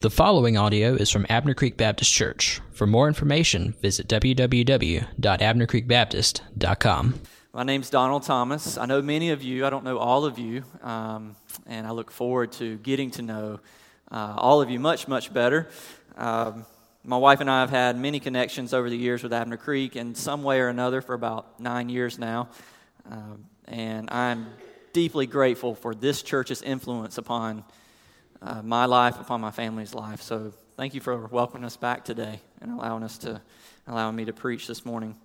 The following audio is from Abner Creek Baptist Church. For more information, visit www.abnercreekbaptist.com. My name's Donald Thomas. I know many of you, I don't know all of you, um, and I look forward to getting to know uh, all of you much, much better. Um, my wife and I have had many connections over the years with Abner Creek in some way or another for about nine years now, um, and I'm deeply grateful for this church's influence upon uh, my life, upon my family's life. So thank you for welcoming us back today and allowing us to, allowing me to preach this morning.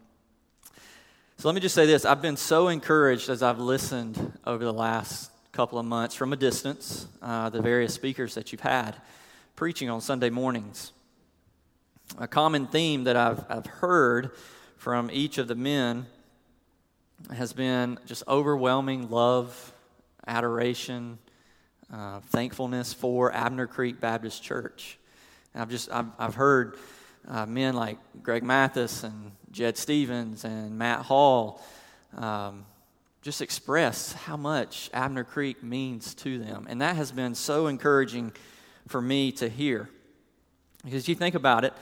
So let me just say this I've been so encouraged as I've listened over the last couple of months from a distance, uh, the various speakers that you've had preaching on Sunday mornings. A common theme that I've, I've heard from each of the men has been just overwhelming love, adoration, uh, thankfulness for Abner Creek Baptist Church. And I've just I've, I've heard uh, men like Greg Mathis and Jed Stevens and Matt Hall um, just express how much Abner Creek means to them, and that has been so encouraging for me to hear. Because you think about it,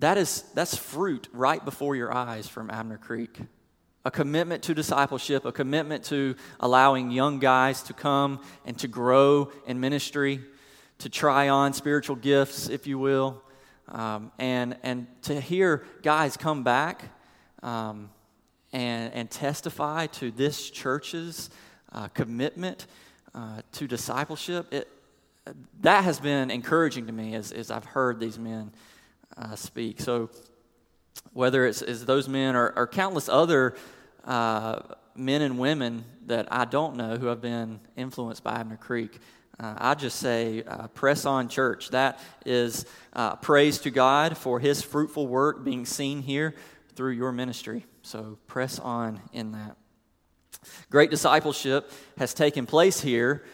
that is that's fruit right before your eyes from Abner Creek a commitment to discipleship, a commitment to allowing young guys to come and to grow in ministry, to try on spiritual gifts, if you will, um, and, and to hear guys come back um, and, and testify to this church's uh, commitment uh, to discipleship. It, that has been encouraging to me as, as I've heard these men uh, speak. So, whether it's, it's those men or, or countless other uh, men and women that I don't know who have been influenced by Abner Creek. Uh, I just say, uh, press on, church. That is uh, praise to God for His fruitful work being seen here through your ministry. So press on in that. Great discipleship has taken place here.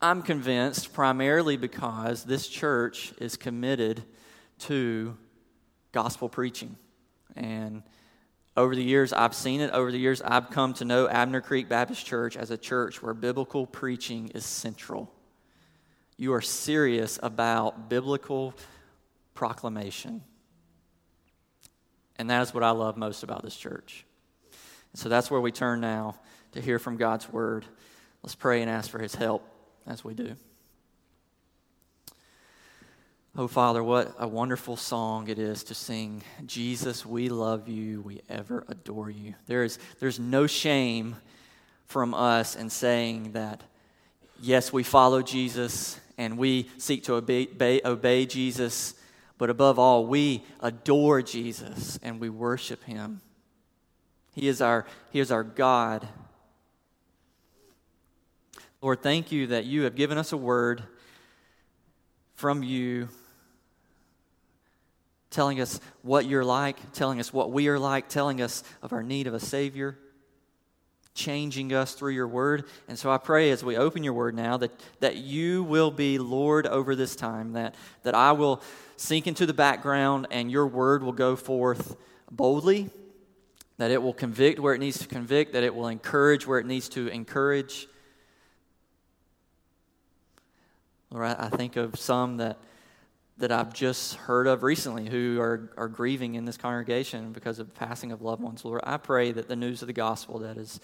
I'm convinced primarily because this church is committed to gospel preaching. And over the years, I've seen it. Over the years, I've come to know Abner Creek Baptist Church as a church where biblical preaching is central. You are serious about biblical proclamation. And that is what I love most about this church. So that's where we turn now to hear from God's word. Let's pray and ask for his help as we do. Oh, Father, what a wonderful song it is to sing, Jesus, we love you, we ever adore you. There is, there's no shame from us in saying that, yes, we follow Jesus and we seek to obey, obey, obey Jesus, but above all, we adore Jesus and we worship him. He is our, he is our God. Lord, thank you that you have given us a word from you telling us what you're like, telling us what we are like, telling us of our need of a Savior, changing us through your word. And so I pray as we open your word now that, that you will be Lord over this time, that, that I will sink into the background and your word will go forth boldly, that it will convict where it needs to convict, that it will encourage where it needs to encourage. Lord, I think of some that that I've just heard of recently who are, are grieving in this congregation because of the passing of loved ones. Lord, I pray that the news of the gospel that is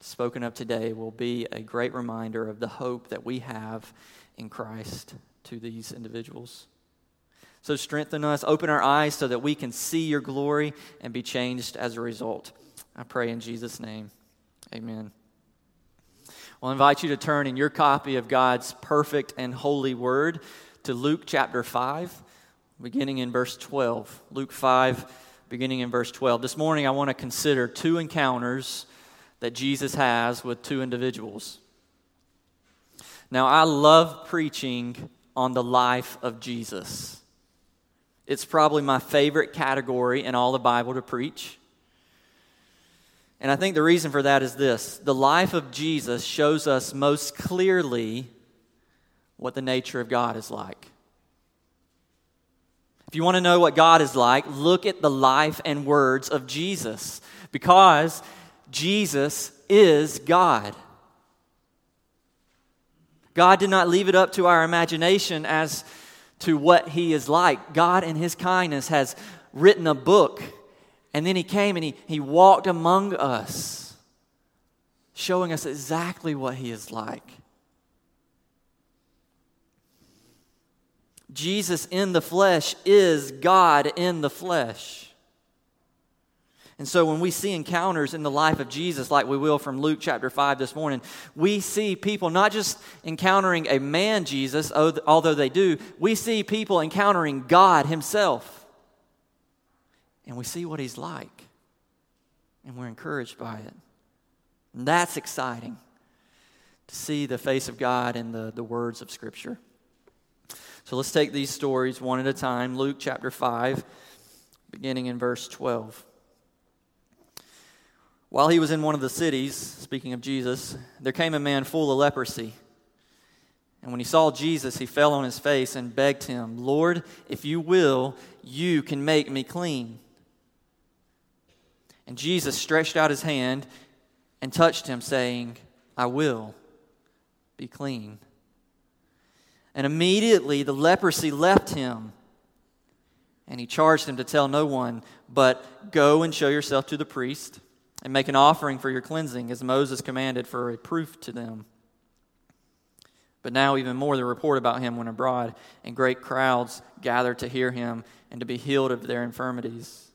spoken of today will be a great reminder of the hope that we have in Christ to these individuals. So strengthen us, open our eyes so that we can see your glory and be changed as a result. I pray in Jesus' name. Amen. I'll invite you to turn in your copy of God's perfect and holy word to Luke chapter 5, beginning in verse 12. Luke 5, beginning in verse 12. This morning, I want to consider two encounters that Jesus has with two individuals. Now, I love preaching on the life of Jesus. It's probably my favorite category in all the Bible to preach. And I think the reason for that is this the life of Jesus shows us most clearly what the nature of God is like. If you want to know what God is like, look at the life and words of Jesus because Jesus is God. God did not leave it up to our imagination as to what He is like. God, in His kindness, has written a book, and then He came and He, he walked among us, showing us exactly what He is like. Jesus in the flesh is God in the flesh. And so when we see encounters in the life of Jesus, like we will from Luke chapter 5 this morning, we see people not just encountering a man Jesus, although they do, we see people encountering God Himself. And we see what He's like. And we're encouraged by it. And that's exciting to see the face of God in the, the words of Scripture. So let's take these stories one at a time. Luke chapter 5, beginning in verse 12. While he was in one of the cities, speaking of Jesus, there came a man full of leprosy. And when he saw Jesus, he fell on his face and begged him, Lord, if you will, you can make me clean. And Jesus stretched out his hand and touched him, saying, I will be clean. And immediately the leprosy left him. And he charged him to tell no one, but go and show yourself to the priest and make an offering for your cleansing, as Moses commanded for a proof to them. But now, even more, the report about him went abroad, and great crowds gathered to hear him and to be healed of their infirmities.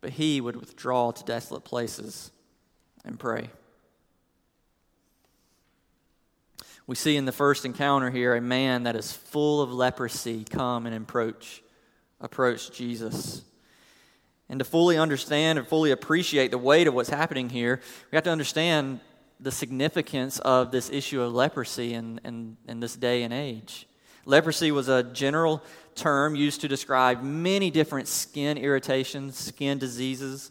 But he would withdraw to desolate places and pray. We see in the first encounter here a man that is full of leprosy come and approach approach Jesus. And to fully understand and fully appreciate the weight of what's happening here, we have to understand the significance of this issue of leprosy in, in, in this day and age. Leprosy was a general term used to describe many different skin irritations, skin diseases.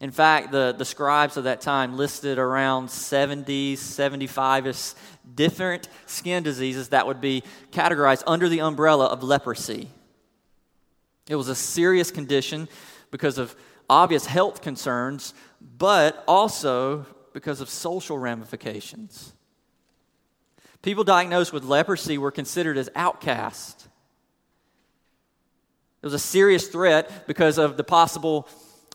In fact, the, the scribes of that time listed around 70, 75 different skin diseases that would be categorized under the umbrella of leprosy. It was a serious condition because of obvious health concerns, but also because of social ramifications. People diagnosed with leprosy were considered as outcasts. It was a serious threat because of the possible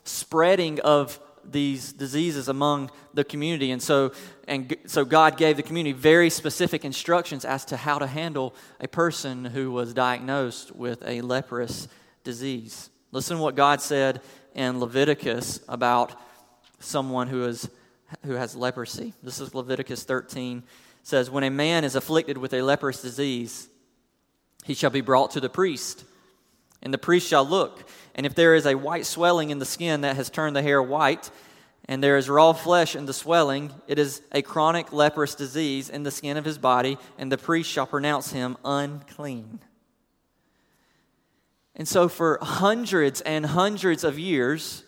spreading of these diseases among the community. And so, and so God gave the community very specific instructions as to how to handle a person who was diagnosed with a leprous disease. Listen to what God said in Leviticus about someone who, is, who has leprosy. This is Leviticus 13. It says, When a man is afflicted with a leprous disease, he shall be brought to the priest, and the priest shall look. And if there is a white swelling in the skin that has turned the hair white, and there is raw flesh in the swelling, it is a chronic leprous disease in the skin of his body, and the priest shall pronounce him unclean. And so, for hundreds and hundreds of years,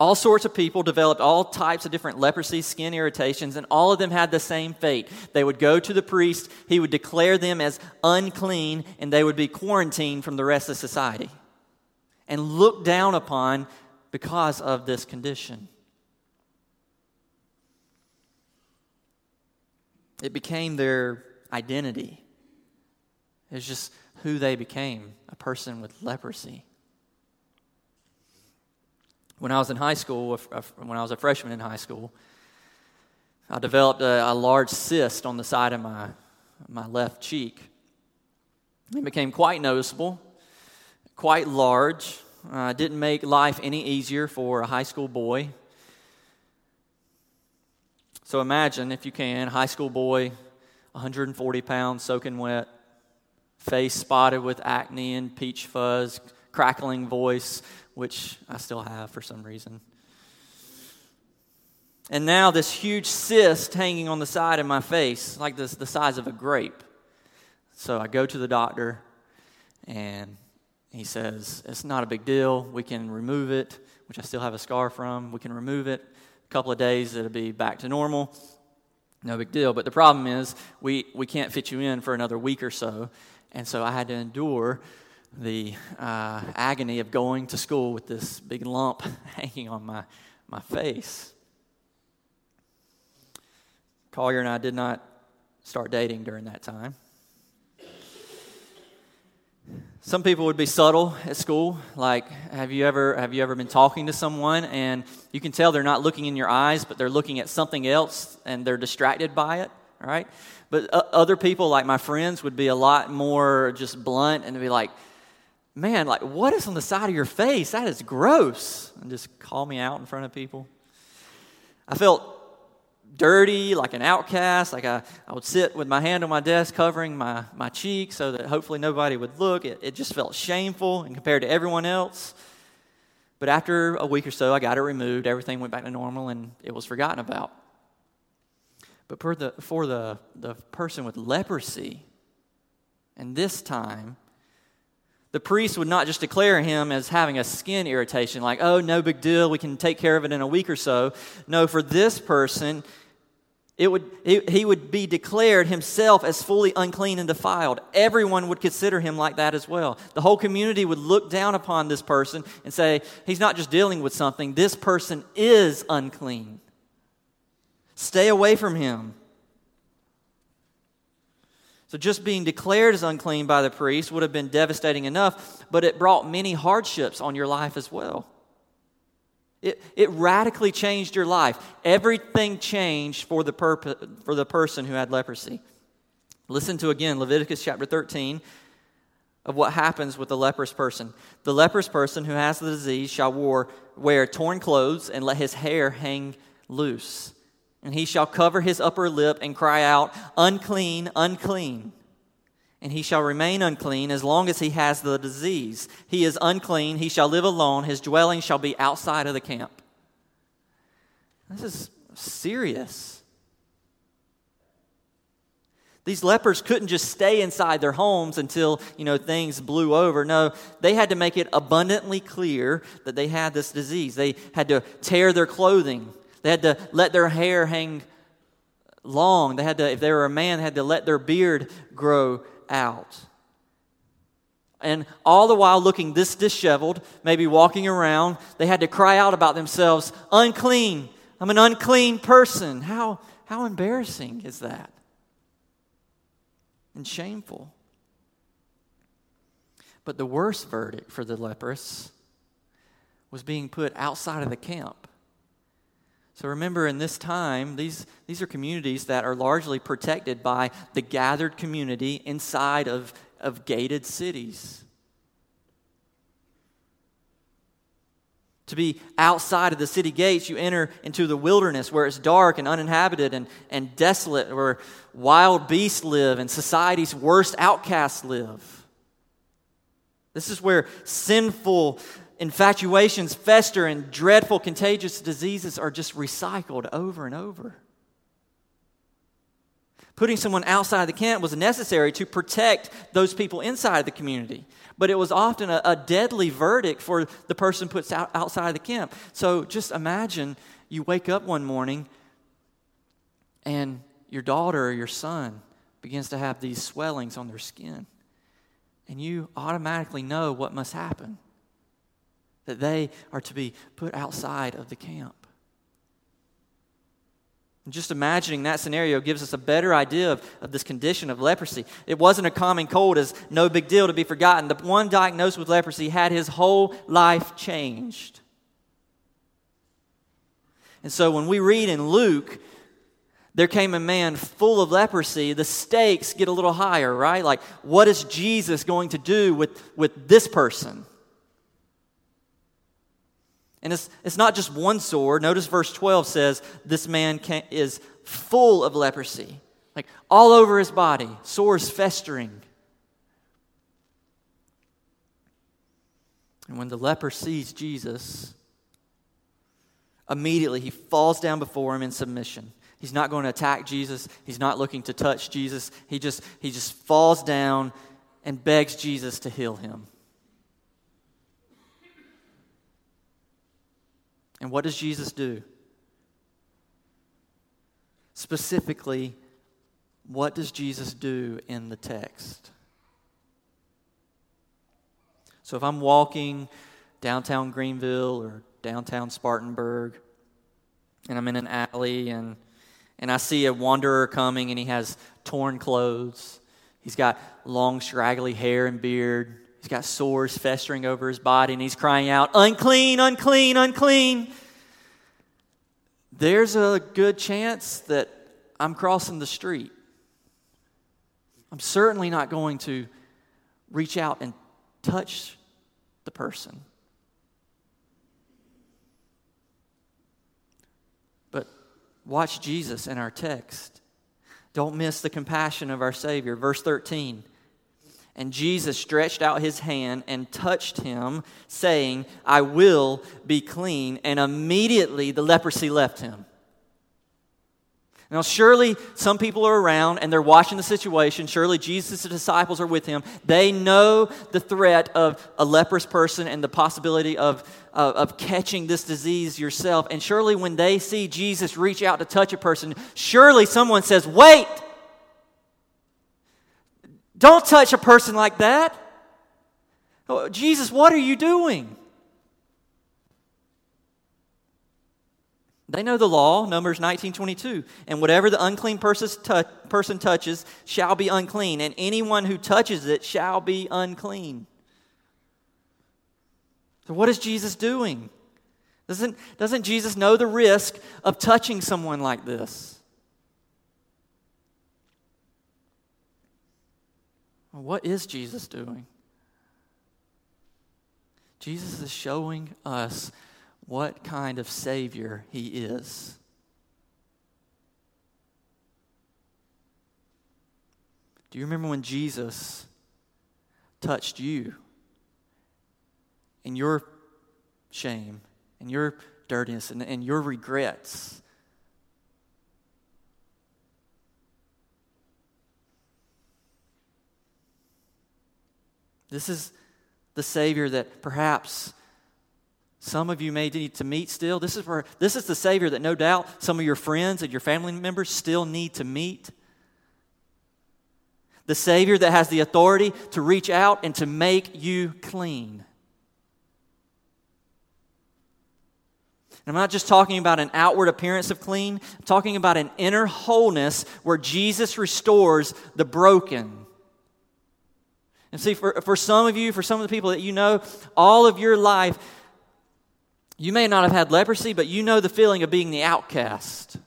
all sorts of people developed all types of different leprosy, skin irritations, and all of them had the same fate. They would go to the priest, he would declare them as unclean, and they would be quarantined from the rest of society and looked down upon because of this condition. It became their identity. It's just who they became a person with leprosy. When I was in high school, when I was a freshman in high school, I developed a, a large cyst on the side of my, my left cheek. It became quite noticeable, quite large. Uh, didn't make life any easier for a high school boy. So imagine, if you can, high school boy, 140 pounds, soaking wet, face spotted with acne and peach fuzz, crackling voice, which I still have for some reason. And now this huge cyst hanging on the side of my face, like this, the size of a grape. So I go to the doctor, and he says, It's not a big deal. We can remove it, which I still have a scar from. We can remove it. A couple of days, it'll be back to normal. No big deal. But the problem is, we, we can't fit you in for another week or so. And so I had to endure the uh, agony of going to school with this big lump hanging on my, my face. Collier and I did not start dating during that time. Some people would be subtle at school. Like, have you ever have you ever been talking to someone and you can tell they're not looking in your eyes, but they're looking at something else and they're distracted by it, right? But uh, other people, like my friends, would be a lot more just blunt and be like, "Man, like, what is on the side of your face? That is gross," and just call me out in front of people. I felt dirty, like an outcast. Like I, I would sit with my hand on my desk covering my, my cheek so that hopefully nobody would look. It, it just felt shameful and compared to everyone else. But after a week or so, I got it removed. Everything went back to normal and it was forgotten about. But for the, for the, the person with leprosy, and this time, the priest would not just declare him as having a skin irritation, like, oh, no big deal, we can take care of it in a week or so. No, for this person, it would, he would be declared himself as fully unclean and defiled. Everyone would consider him like that as well. The whole community would look down upon this person and say, he's not just dealing with something, this person is unclean. Stay away from him. So, just being declared as unclean by the priest would have been devastating enough, but it brought many hardships on your life as well. It, it radically changed your life. Everything changed for the, purpose, for the person who had leprosy. Listen to again Leviticus chapter 13 of what happens with the leprous person. The leprous person who has the disease shall wear, wear torn clothes and let his hair hang loose. And he shall cover his upper lip and cry out, Unclean, unclean and he shall remain unclean as long as he has the disease. He is unclean, he shall live alone, his dwelling shall be outside of the camp. This is serious. These lepers couldn't just stay inside their homes until, you know, things blew over. No, they had to make it abundantly clear that they had this disease. They had to tear their clothing. They had to let their hair hang long. They had to, if they were a man, they had to let their beard grow out. And all the while looking this disheveled, maybe walking around, they had to cry out about themselves, unclean. I'm an unclean person. How, how embarrassing is that? And shameful. But the worst verdict for the leprous was being put outside of the camp. So remember, in this time, these, these are communities that are largely protected by the gathered community inside of, of gated cities. To be outside of the city gates, you enter into the wilderness where it's dark and uninhabited and, and desolate, where wild beasts live and society's worst outcasts live. This is where sinful infatuations fester and dreadful contagious diseases are just recycled over and over. Putting someone outside the camp was necessary to protect those people inside the community. But it was often a, a deadly verdict for the person put out, outside the camp. So just imagine you wake up one morning and your daughter or your son begins to have these swellings on their skin. And you automatically know what must happen that they are to be put outside of the camp. And just imagining that scenario gives us a better idea of, of this condition of leprosy. It wasn't a common cold, as no big deal to be forgotten. The one diagnosed with leprosy had his whole life changed. And so when we read in Luke, there came a man full of leprosy, the stakes get a little higher, right? Like, what is Jesus going to do with, with this person? And it's, it's not just one sore. Notice verse 12 says this man can, is full of leprosy, like all over his body, sores festering. And when the leper sees Jesus, immediately he falls down before him in submission. He's not going to attack Jesus. He's not looking to touch Jesus. He just, he just falls down and begs Jesus to heal him. And what does Jesus do? Specifically, what does Jesus do in the text? So if I'm walking downtown Greenville or downtown Spartanburg, and I'm in an alley and and I see a wanderer coming and he has torn clothes. He's got long, scraggly hair and beard. He's got sores festering over his body, and he's crying out, Unclean, unclean, unclean. There's a good chance that I'm crossing the street. I'm certainly not going to reach out and touch the person. But watch Jesus in our text. Don't miss the compassion of our Savior. Verse 13. And Jesus stretched out his hand and touched him, saying, I will be clean. And immediately the leprosy left him. Now, surely some people are around and they're watching the situation. Surely Jesus' disciples are with him. They know the threat of a leprous person and the possibility of, of, of, catching this disease yourself. And surely when they see Jesus reach out to touch a person, surely someone says, Wait! Don't touch a person like that. Oh, Jesus, what are you doing? They know the law, Numbers 19:22, and whatever the unclean person touches shall be unclean, and anyone who touches it shall be unclean. So what is Jesus doing? Doesn't, doesn't Jesus know the risk of touching someone like this? What is Jesus doing? Jesus is showing us what kind of Savior He is. Do you remember when Jesus touched you in your shame and your dirtiness and, and your regrets? This is the Savior that perhaps some of you may need to meet still. This is, where, this is the Savior that no doubt some of your friends and your family members still need to meet. The Savior that has the authority to reach out and to make you clean. I'm not just talking about an outward appearance of clean, I'm talking about an inner wholeness where Jesus restores the broken. And see, for, for some of you, for some of the people that you know, all of your life, you may not have had leprosy, but you know the feeling of being the outcast.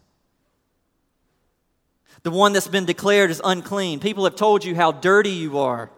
The one that's been declared as unclean. People have told you how dirty you are,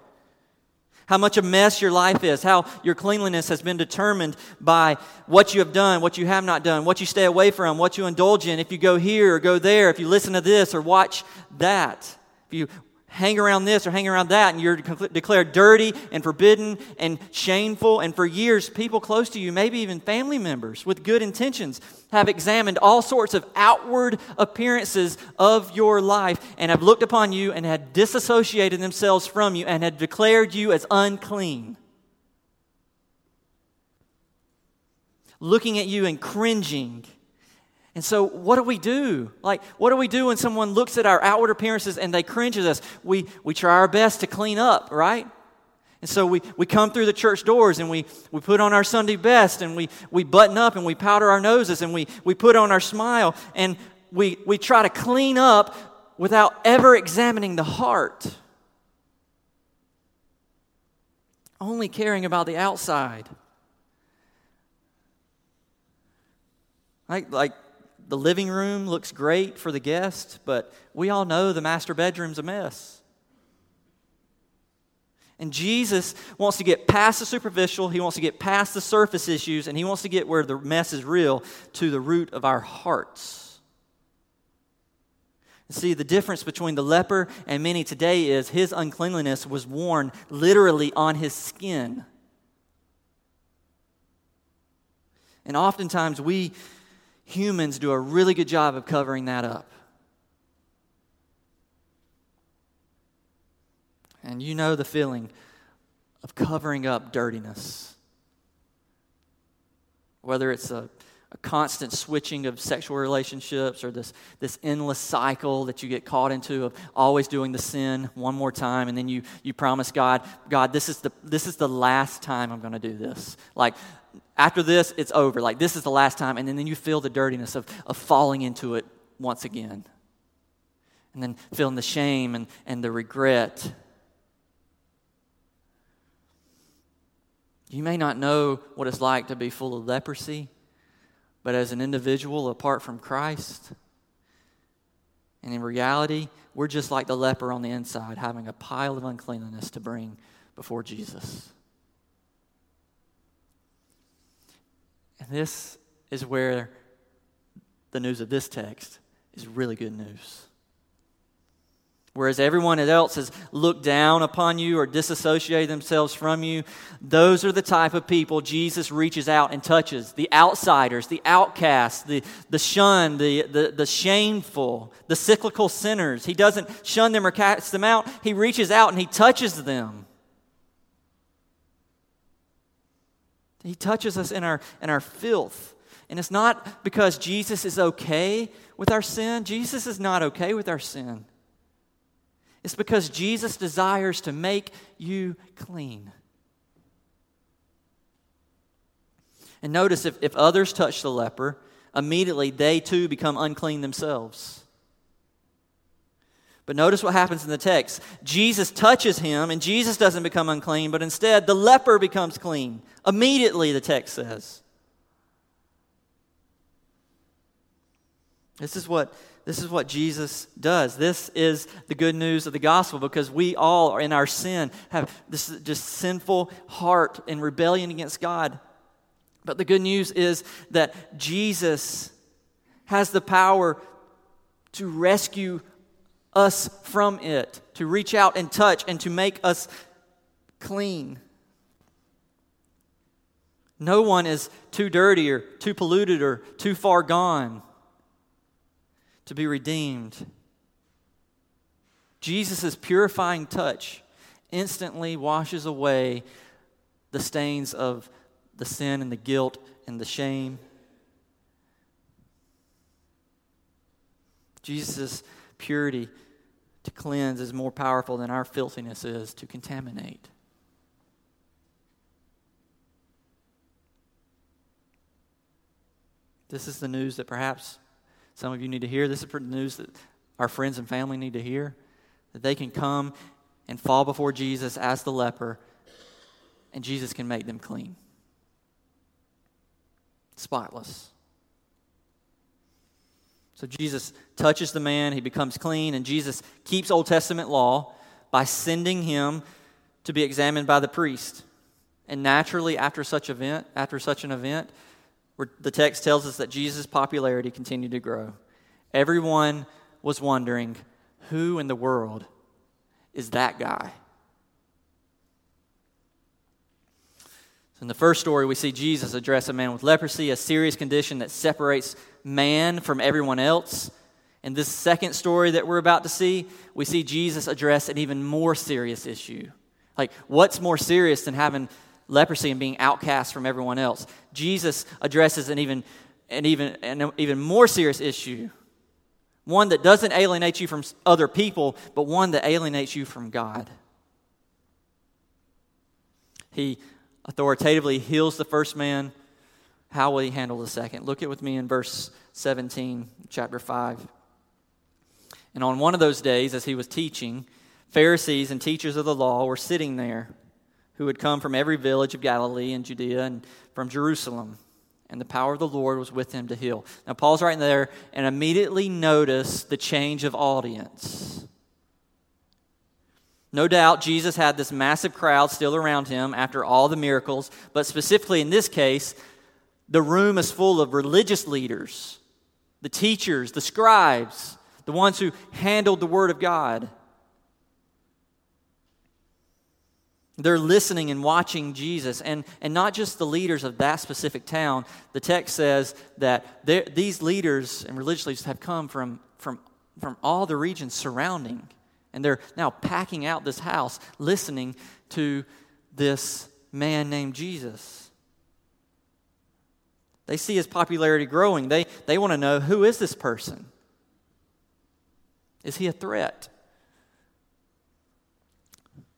how much a mess your life is, how your cleanliness has been determined by what you have done, what you have not done, what you stay away from, what you indulge in, if you go here or go there, if you listen to this or watch that. If you hang around this or hang around that, and you're declared dirty and forbidden and shameful. And for years, people close to you, maybe even family members with good intentions, have examined all sorts of outward appearances of your life and have looked upon you and had disassociated themselves from you and had declared you as unclean. Looking at you and cringing and so, what do we do? Like, what do we do when someone looks at our outward appearances and they cringe at us? We, we try our best to clean up, right? And so we, we come through the church doors and we, we put on our Sunday best and we, we button up and we powder our noses and we, we put on our smile and we, we try to clean up without ever examining the heart. Only caring about the outside. Like, like the living room looks great for the guest, but we all know the master bedroom's a mess. And Jesus wants to get past the superficial, he wants to get past the surface issues, and he wants to get where the mess is real to the root of our hearts. See, the difference between the leper and many today is his uncleanliness was worn literally on his skin. And oftentimes we humans do a really good job of covering that up. And you know the feeling of covering up dirtiness. Whether it's a, a, constant switching of sexual relationships or this, this endless cycle that you get caught into of always doing the sin one more time and then you, you promise God, God, this is the, this is the last time I'm going to do this. Like, after this, it's over. Like, this is the last time. And then, then you feel the dirtiness of, of falling into it once again. and then feeling the shame and, and the regret. You may not know what it's like to be full of leprosy, but as an individual apart from Christ, and in reality, we're just like the leper on the inside, having a pile of uncleanliness to bring before Jesus. And this is where the news of this text is really good news. Whereas everyone else has looked down upon you or disassociated themselves from you, those are the type of people Jesus reaches out and touches the outsiders, the outcasts, the, the shunned, the, the, the shameful, the cyclical sinners. He doesn't shun them or cast them out, he reaches out and he touches them. He touches us in our, in our filth. And it's not because Jesus is okay with our sin. Jesus is not okay with our sin. It's because Jesus desires to make you clean. And notice if, if others touch the leper, immediately they too become unclean themselves. But notice what happens in the text. Jesus touches him, and Jesus doesn't become unclean, but instead the leper becomes clean. Immediately, the text says. This is what this is what Jesus does. This is the good news of the gospel because we all are in our sin have this just sinful heart and rebellion against God. But the good news is that Jesus has the power to rescue us from it, to reach out and touch and to make us clean. No one is too dirty or too polluted or too far gone to be redeemed. Jesus' purifying touch instantly washes away the stains of the sin and the guilt and the shame. Jesus' purity to cleanse is more powerful than our filthiness is to contaminate. This is the news that perhaps some of you need to hear. This is the news that our friends and family need to hear that they can come and fall before Jesus as the leper, and Jesus can make them clean, spotless. So Jesus touches the man, he becomes clean, and Jesus keeps Old Testament law by sending him to be examined by the priest. And naturally, after such event, after such an event, the text tells us that Jesus' popularity continued to grow. Everyone was wondering, who in the world is that guy? In the first story, we see Jesus address a man with leprosy, a serious condition that separates man from everyone else. In this second story that we're about to see, we see Jesus address an even more serious issue. Like, what's more serious than having leprosy and being outcast from everyone else. Jesus addresses an even, an even, an even more serious issue. One that doesn't alienate you from other people, but one that alienates you from God. He authoritatively heals the first man. How will he handle the second? Look at with me in verse 17, chapter 5. And on one of those days, as he was teaching, Pharisees and teachers of the law were sitting there who had come from every village of Galilee and Judea and from Jerusalem. And the power of the Lord was with him to heal. Now, pause right there and immediately notice the change of audience. No doubt Jesus had this massive crowd still around him after all the miracles, but specifically in this case, the room is full of religious leaders, the teachers, the scribes, the ones who handled the Word of God. They're listening and watching Jesus. And, and not just the leaders of that specific town. The text says that these leaders and religious leaders have come from, from, from all the regions surrounding. And they're now packing out this house, listening to this man named Jesus. They see his popularity growing. They, they want to know who is this person? Is he a threat?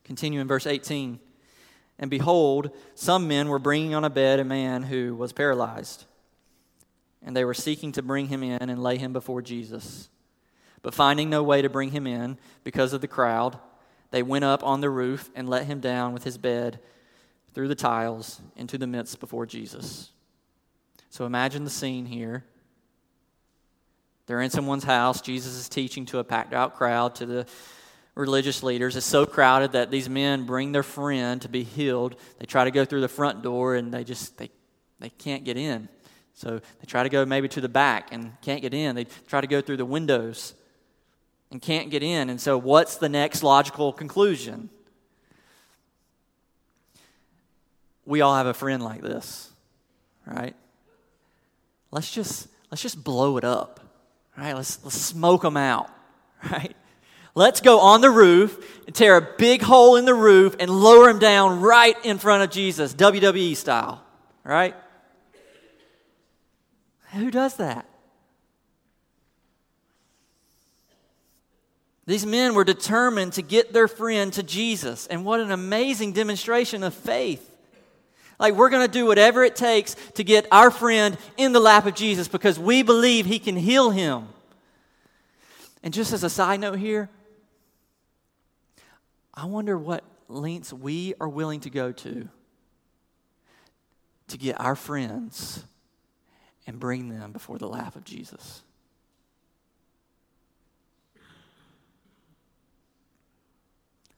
Continue in verse 18. And behold, some men were bringing on a bed a man who was paralyzed. And they were seeking to bring him in and lay him before Jesus. But finding no way to bring him in because of the crowd, they went up on the roof and let him down with his bed through the tiles into the midst before Jesus. So imagine the scene here. They're in someone's house. Jesus is teaching to a packed out crowd, to the religious leaders. It's so crowded that these men bring their friend to be healed. They try to go through the front door and they just they, they can't get in. So they try to go maybe to the back and can't get in. They try to go through the windows and can't get in. And so, what's the next logical conclusion? We all have a friend like this, right? Let's just let's just blow it up, right? Let's let's smoke them out, right? Let's go on the roof and tear a big hole in the roof and lower him down right in front of Jesus, WWE style, right? Who does that? These men were determined to get their friend to Jesus. And what an amazing demonstration of faith. Like, we're going to do whatever it takes to get our friend in the lap of Jesus because we believe he can heal him. And just as a side note here, I wonder what lengths we are willing to go to to get our friends and bring them before the lap of Jesus.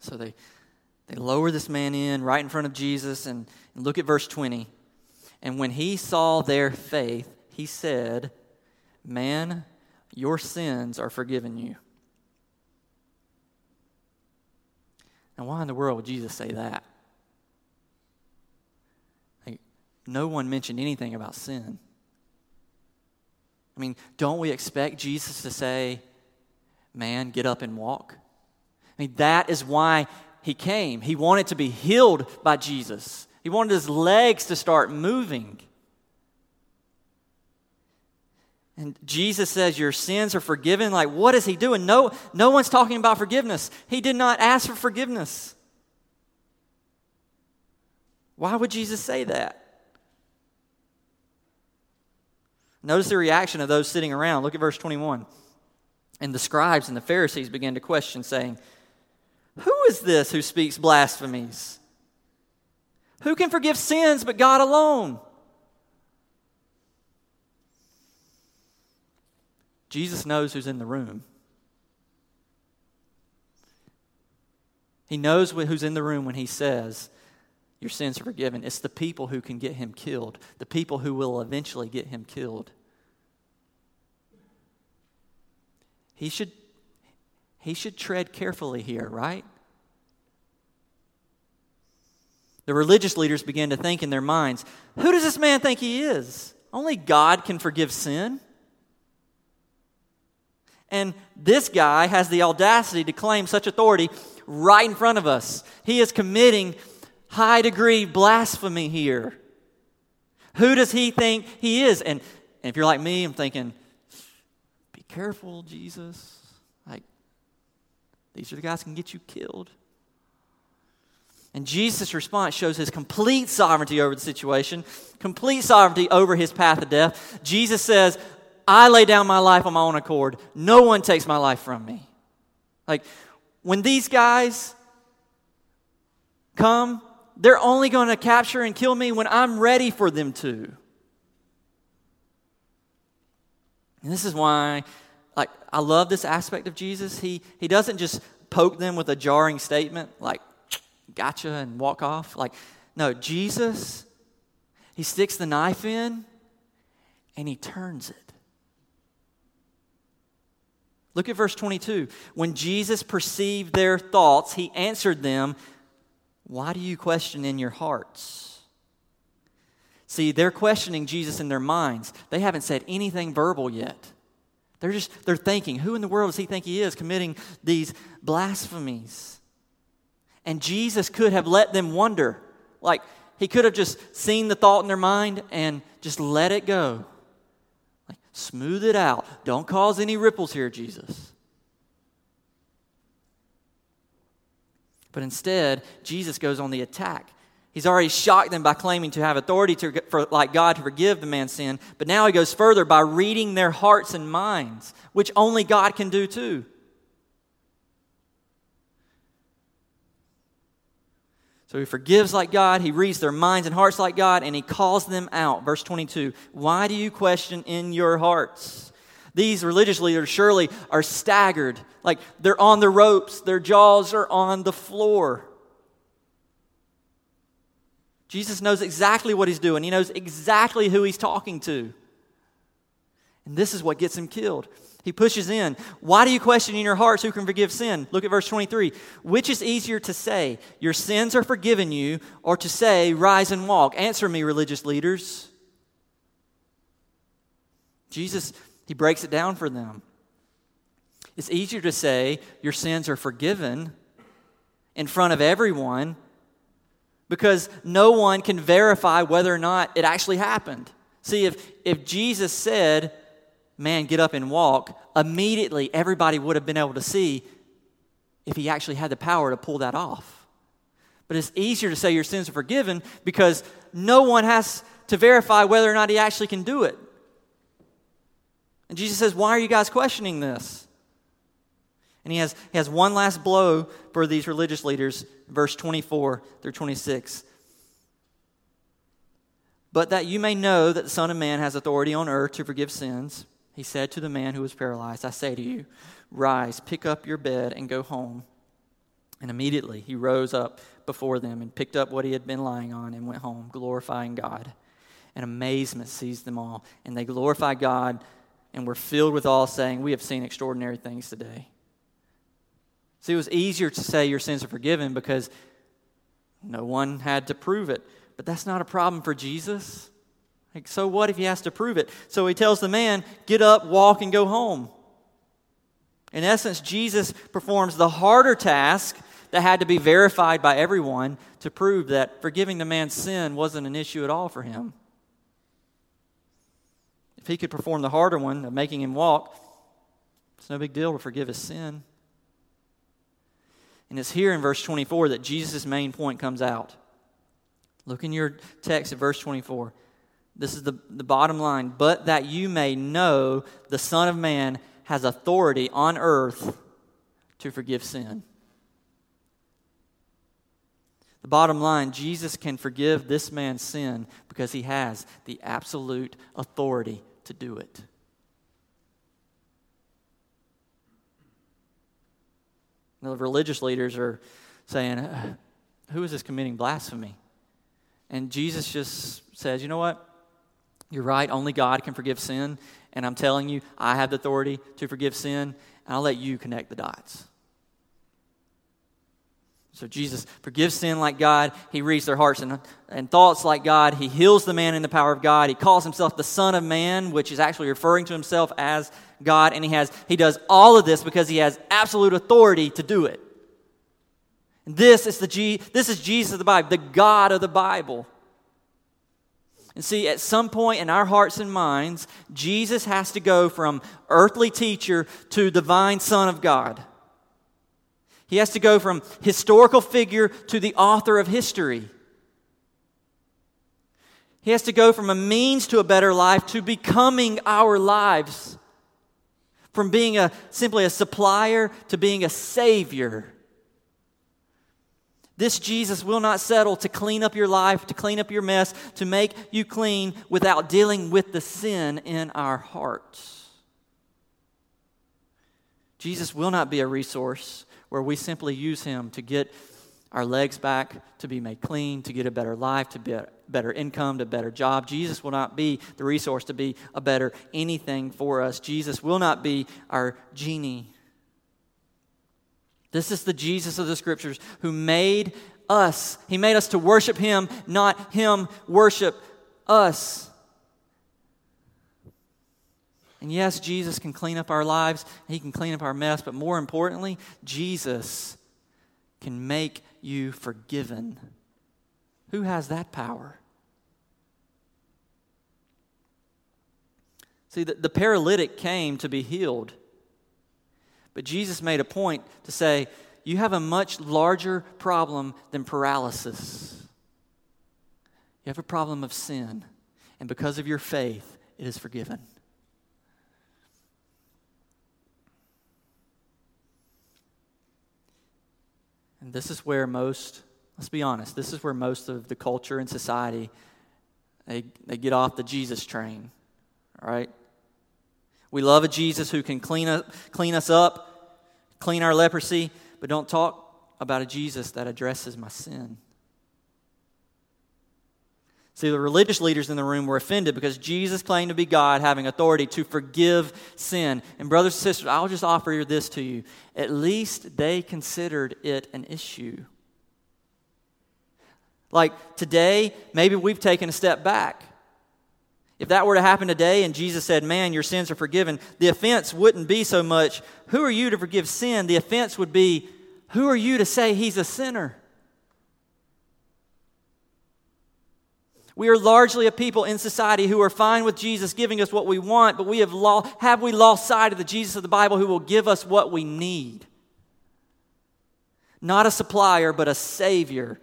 So they, they lower this man in right in front of Jesus and, and look at verse 20. And when he saw their faith, he said, Man, your sins are forgiven you. Now, why in the world would Jesus say that? Like, no one mentioned anything about sin. I mean, don't we expect Jesus to say, Man, get up and walk? Mean, that is why he came. He wanted to be healed by Jesus, he wanted his legs to start moving. And Jesus says, Your sins are forgiven. Like, what is he doing? No, no one's talking about forgiveness. He did not ask for forgiveness. Why would Jesus say that? Notice the reaction of those sitting around. Look at verse 21. And the scribes and the Pharisees began to question, saying, who is this who speaks blasphemies? Who can forgive sins but God alone? Jesus knows who's in the room. He knows who's in the room when he says, Your sins are forgiven. It's the people who can get him killed, the people who will eventually get him killed. He should he should tread carefully here, right? The religious leaders began to think in their minds who does this man think he is? Only God can forgive sin. And this guy has the audacity to claim such authority right in front of us. He is committing high degree blasphemy here. Who does he think he is? And, and if you're like me, I'm thinking, be careful, Jesus. These are the guys who can get you killed. And Jesus' response shows his complete sovereignty over the situation, complete sovereignty over his path of death. Jesus says, I lay down my life on my own accord. No one takes my life from me. Like, when these guys come, they're only going to capture and kill me when I'm ready for them to. And this is why like I love this aspect of Jesus. He he doesn't just poke them with a jarring statement like gotcha and walk off. Like no, Jesus he sticks the knife in and he turns it. Look at verse 22. When Jesus perceived their thoughts, he answered them, Why do you question in your hearts? See, they're questioning Jesus in their minds. They haven't said anything verbal yet. They're just, they're thinking, who in the world does he think he is committing these blasphemies? And Jesus could have let them wonder. Like, he could have just seen the thought in their mind and just let it go. Like, smooth it out. Don't cause any ripples here, Jesus. But instead, Jesus goes on the attack. He's already shocked them by claiming to have authority to, for, like God to forgive the man's sin. But now he goes further by reading their hearts and minds, which only God can do too. So he forgives like God, he reads their minds and hearts like God, and he calls them out. Verse 22 Why do you question in your hearts? These religious leaders surely are staggered, like they're on the ropes, their jaws are on the floor. Jesus knows exactly what he's doing, he knows exactly who he's talking to. And this is what gets him killed. He pushes in. Why do you question in your hearts who can forgive sin? Look at verse 23. Which is easier to say, Your sins are forgiven you, or to say, Rise and walk? Answer me, religious leaders. Jesus, he breaks it down for them. It's easier to say, Your sins are forgiven in front of everyone because no one can verify whether or not it actually happened. See, if, if Jesus said, man, get up and walk, immediately everybody would have been able to see if he actually had the power to pull that off. But it's easier to say your sins are forgiven because no one has to verify whether or not he actually can do it. And Jesus says, Why are you guys questioning this? And he has, he has one last blow for these religious leaders, verse 24 through 26. But that you may know that the Son of Man has authority on earth to forgive sins he said to the man who was paralyzed, I say to you, rise, pick up your bed, and go home. And immediately he rose up before them and picked up what he had been lying on and went home, glorifying God. And amazement seized them all. And they glorified God and were filled with awe, saying, We have seen extraordinary things today. See, it was easier to say your sins are forgiven because no one had to prove it. But that's not a problem for Jesus. Like, so what if he has to prove it? So he tells the man, Get up, walk, and go home. In essence, Jesus performs the harder task that had to be verified by everyone to prove that forgiving the man's sin wasn't an issue at all for him. If he could perform the harder one of making him walk, it's no big deal to forgive his sin. And it's here in verse 24 that Jesus' main point comes out. Look in your text at verse 24. This is the, the bottom line. But that you may know the Son of Man has authority on earth to forgive sin. The bottom line Jesus can forgive this man's sin because he has the absolute authority to do it. The religious leaders are saying, uh, Who is this committing blasphemy? And Jesus just says, You know what? You're right, only God can forgive sin. And I'm telling you, I have the authority to forgive sin, and I'll let you connect the dots. So Jesus forgives sin like God. He reads their hearts and, and thoughts like God. He heals the man in the power of God. He calls himself the Son of Man, which is actually referring to himself as God. And he has he does all of this because he has absolute authority to do it. And this is the G, this is Jesus of the Bible, the God of the Bible. And see, at some point in our hearts and minds, Jesus has to go from earthly teacher to divine Son of God. He has to go from historical figure to the author of history. He has to go from a means to a better life to becoming our lives. From being a, simply a supplier to being a savior. This Jesus will not settle to clean up your life, to clean up your mess, to make you clean without dealing with the sin in our hearts. Jesus will not be a resource where we simply use him to get our legs back, to be made clean, to get a better life, to be better income, to better job. Jesus will not be the resource to be a better anything for us. Jesus will not be our genie this is the Jesus of the scriptures who made us. He made us to worship Him, not Him worship us. And yes, Jesus can clean up our lives, He can clean up our mess, but more importantly, Jesus can make you forgiven. Who has that power? See, the, the paralytic came to be healed. But Jesus made a point to say, You have a much larger problem than paralysis. You have a problem of sin, and because of your faith, it is forgiven. And this is where most, let's be honest, this is where most of the culture and society they, they get off the Jesus train, right? We love a Jesus who can clean, up, clean us up, clean our leprosy, but don't talk about a Jesus that addresses my sin. See, the religious leaders in the room were offended because Jesus claimed to be God, having authority to forgive sin. And, brothers and sisters, I'll just offer this to you. At least they considered it an issue. Like today, maybe we've taken a step back. If that were to happen today and Jesus said, Man, your sins are forgiven, the offense wouldn't be so much, Who are you to forgive sin? The offense would be, Who are you to say he's a sinner? We are largely a people in society who are fine with Jesus giving us what we want, but we have, lost, have we lost sight of the Jesus of the Bible who will give us what we need? Not a supplier, but a Savior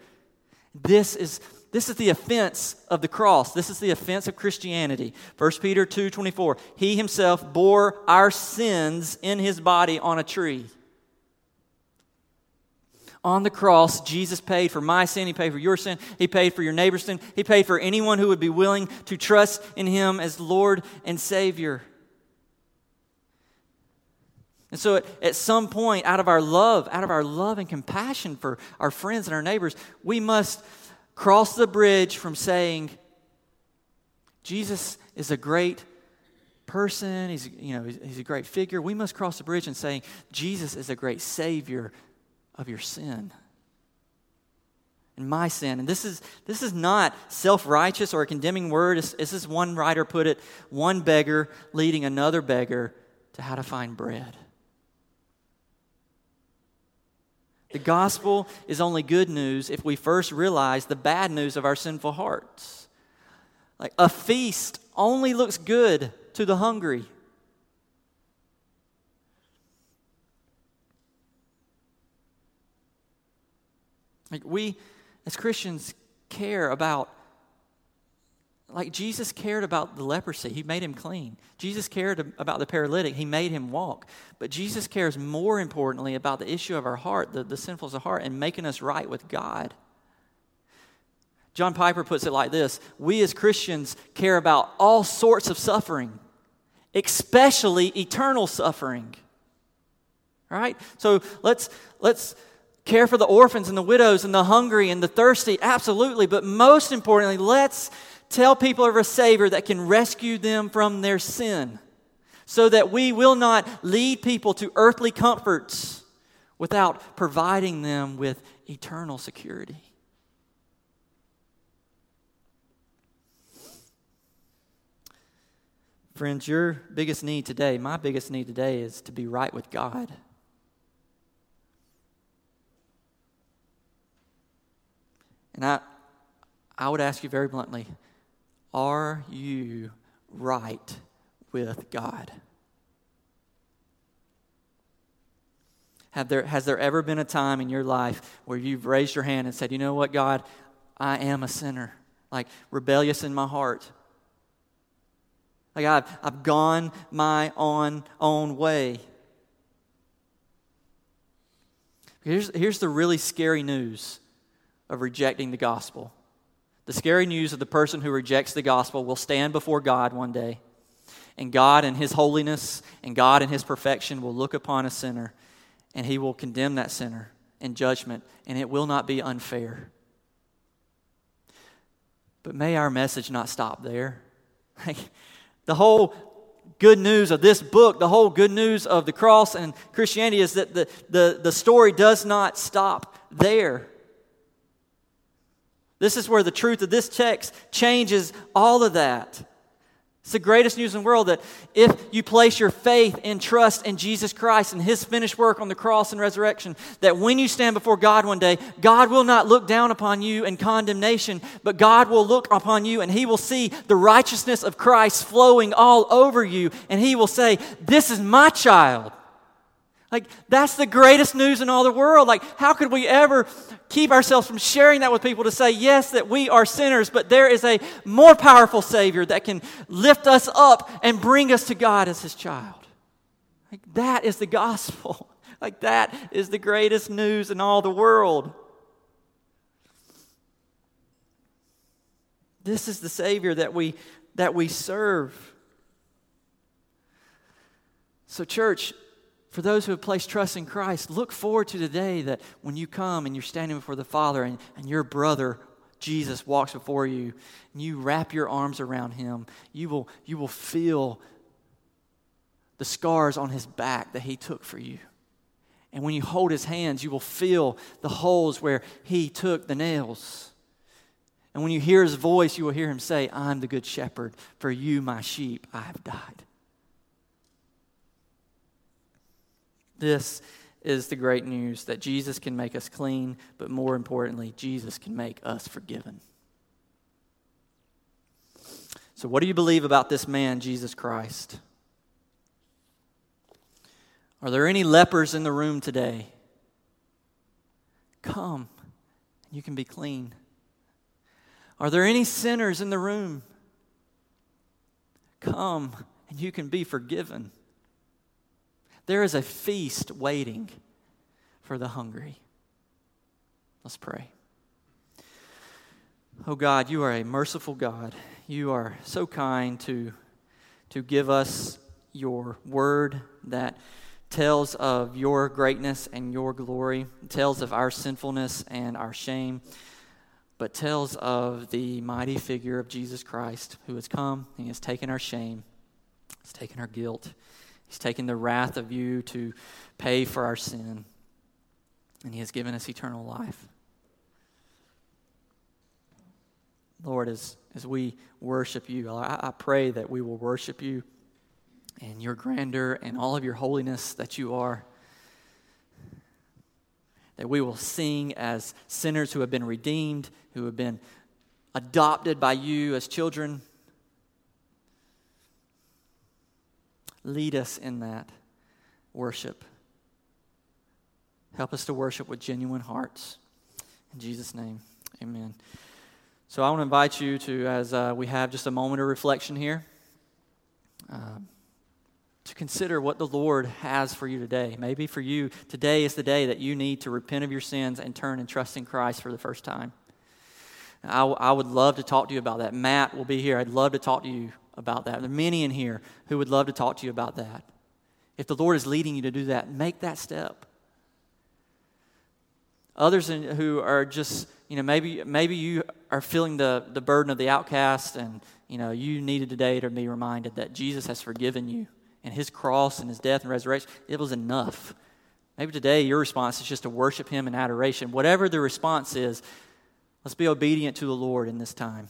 this is, this is the offense of the cross. This is the offense of Christianity. 1 Peter 2 24. He himself bore our sins in his body on a tree. On the cross, Jesus paid for my sin. He paid for your sin. He paid for your neighbor's sin. He paid for anyone who would be willing to trust in Him as Lord and Savior. And so, at, at, some point, out of our love, out of our love and compassion for our friends and our neighbors, we must cross the bridge from saying, Jesus is a great person, he's, you know, he's, he's a great figure. We must cross the bridge and saying, Jesus is a great Savior of your sin and my sin. And this is, this is not self righteous or a condemning word. This is one writer put it one beggar leading another beggar to how to find bread. The gospel is only good news if we first realize the bad news of our sinful hearts. Like a feast only looks good to the hungry. Like we as Christians care about like Jesus cared about the leprosy, he made him clean. Jesus cared about the paralytic, he made him walk. But Jesus cares more importantly about the issue of our heart, the, the sinfulness of heart, and making us right with God. John Piper puts it like this We as Christians care about all sorts of suffering, especially eternal suffering. Right? So let's let's care for the orphans and the widows and the hungry and the thirsty, absolutely. But most importantly, let's tell people of a Savior that can rescue them from their sin so that we will not lead people to earthly comforts without providing them with eternal security. Friends, your biggest need today, my biggest need today, is to be right with God. And I, I would ask you very bluntly are you right with God? Have there, has there ever been a time in your life where you've raised your hand and said, You know what, God, I am a sinner, like rebellious in my heart? Like I've, I've gone my own, own way. Here's, here's the really scary news of rejecting the gospel the scary news of the person who rejects the gospel will stand before God one day. And God, in His holiness and God, in His perfection, will look upon a sinner and He will condemn that sinner in judgment, and it will not be unfair. But may our message not stop there. the whole good news of this book, the whole good news of the cross and Christianity is that the, the, the story does not stop there. This is where the truth of this text changes all of that. It's the greatest news in the world that if you place your faith and trust in Jesus Christ and His finished work on the cross and resurrection, that when you stand before God one day, God will not look down upon you in condemnation, but God will look upon you and He will see the righteousness of Christ flowing all over you, and He will say, This is my child. Like, that's the greatest news in all the world. Like, how could we ever keep ourselves from sharing that with people to say, yes, that we are sinners, but there is a more powerful Savior that can lift us up and bring us to God as His child? Like, that is the gospel. Like, that is the greatest news in all the world. This is the Savior that we, that we serve. So, church, for those who have placed trust in Christ, look forward to the day that when you come and you're standing before the Father and, and your brother, Jesus, walks before you and you wrap your arms around him, you will, you will feel the scars on his back that he took for you. And when you hold his hands, you will feel the holes where he took the nails. And when you hear his voice, you will hear him say, I'm the good shepherd. For you, my sheep, I have died. This is the great news that Jesus can make us clean, but more importantly, Jesus can make us forgiven. So, what do you believe about this man, Jesus Christ? Are there any lepers in the room today? Come, and you can be clean. Are there any sinners in the room? Come, and you can be forgiven. There is a feast waiting for the hungry. Let's pray. Oh God, you are a merciful God. You are so kind to, to give us your word that tells of your greatness and your glory, tells of our sinfulness and our shame, but tells of the mighty figure of Jesus Christ who has come and has taken our shame, has taken our guilt, he's taken the wrath of you to pay for our sin, and he has given us eternal life. Lord, as, as we worship you, I, I pray that we will worship you and your grandeur and all of your holiness that you are. That we will sing as sinners who have been redeemed, who have been adopted by you as children. Lead us in that worship. Help us to worship with genuine hearts. In Jesus' name, amen. So I want to invite you to, as uh, we have just a moment of reflection here. Uh, to consider what the Lord has for you today. Maybe for you, today is the day that you need to repent of your sins and turn and trust in Christ for the first time. I, I would love to talk to you about that. Matt will be here. I'd love to talk to you about that. There are many in here who would love to talk to you about that. If the Lord is leading you to do that, make that step. Others in, who are just, you know, maybe, maybe you are feeling the, the burden of the outcast and, you know, you needed today to be reminded that Jesus has forgiven you and his cross and his death and resurrection, it was enough. Maybe today your response is just to worship him in adoration. Whatever the response is, let's be obedient to the Lord in this time.